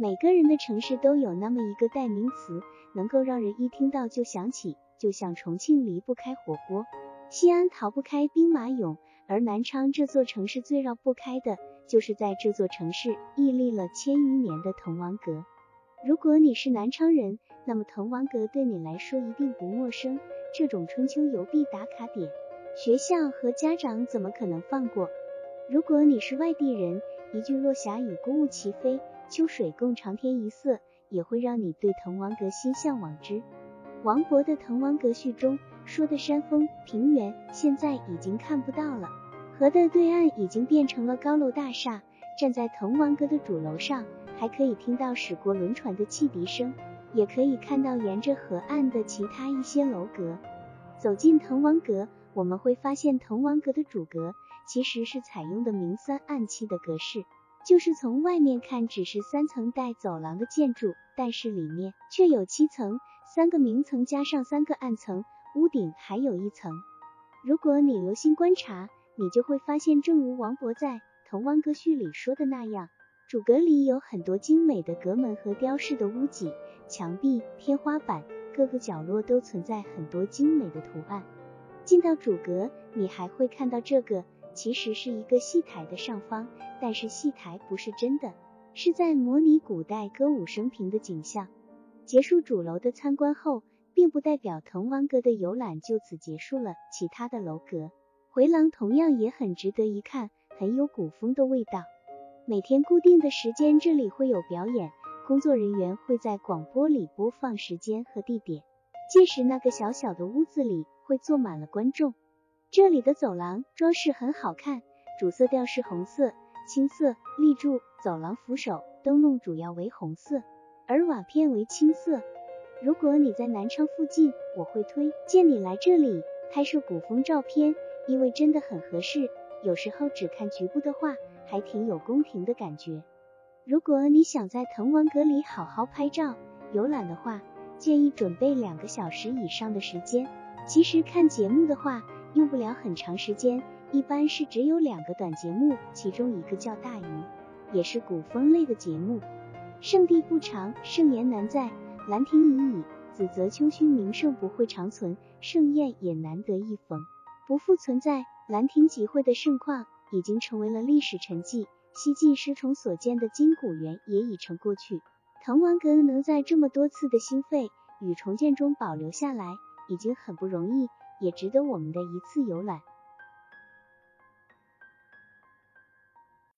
每个人的城市都有那么一个代名词，能够让人一听到就想起，就像重庆离不开火锅，西安逃不开兵马俑，而南昌这座城市最绕不开的，就是在这座城市屹立了千余年的滕王阁。如果你是南昌人，那么滕王阁对你来说一定不陌生。这种春秋游必打卡点，学校和家长怎么可能放过？如果你是外地人，一句“落霞与孤鹜齐飞，秋水共长天一色”也会让你对滕王阁心向往之。王勃的《滕王阁序》中说的山峰平原，现在已经看不到了，河的对岸已经变成了高楼大厦。站在滕王阁的主楼上。还可以听到驶过轮船的汽笛声，也可以看到沿着河岸的其他一些楼阁。走进滕王阁，我们会发现滕王阁的主阁其实是采用的明三暗七的格式，就是从外面看只是三层带走廊的建筑，但是里面却有七层，三个明层加上三个暗层，屋顶还有一层。如果你留心观察，你就会发现，正如王勃在《滕王阁序》里说的那样。主阁里有很多精美的阁门和雕饰的屋脊、墙壁、天花板，各个角落都存在很多精美的图案。进到主阁，你还会看到这个，其实是一个戏台的上方，但是戏台不是真的，是在模拟古代歌舞升平的景象。结束主楼的参观后，并不代表滕王阁的游览就此结束了，其他的楼阁回廊同样也很值得一看，很有古风的味道。每天固定的时间，这里会有表演，工作人员会在广播里播放时间和地点。届时，那个小小的屋子里会坐满了观众。这里的走廊装饰很好看，主色调是红色、青色，立柱、走廊扶手、灯笼主要为红色，而瓦片为青色。如果你在南昌附近，我会推荐你来这里拍摄古风照片，因为真的很合适。有时候只看局部的话。还挺有宫廷的感觉。如果你想在滕王阁里好好拍照游览的话，建议准备两个小时以上的时间。其实看节目的话，用不了很长时间，一般是只有两个短节目，其中一个叫《大鱼》，也是古风类的节目。圣地不长，盛筵难再。兰亭已矣，子则秋虚名胜不会长存，盛宴也难得一逢，不复存在。兰亭集会的盛况。已经成为了历史沉寂。西晋失宠所建的金谷园也已成过去。滕王阁能在这么多次的兴废与重建中保留下来，已经很不容易，也值得我们的一次游览。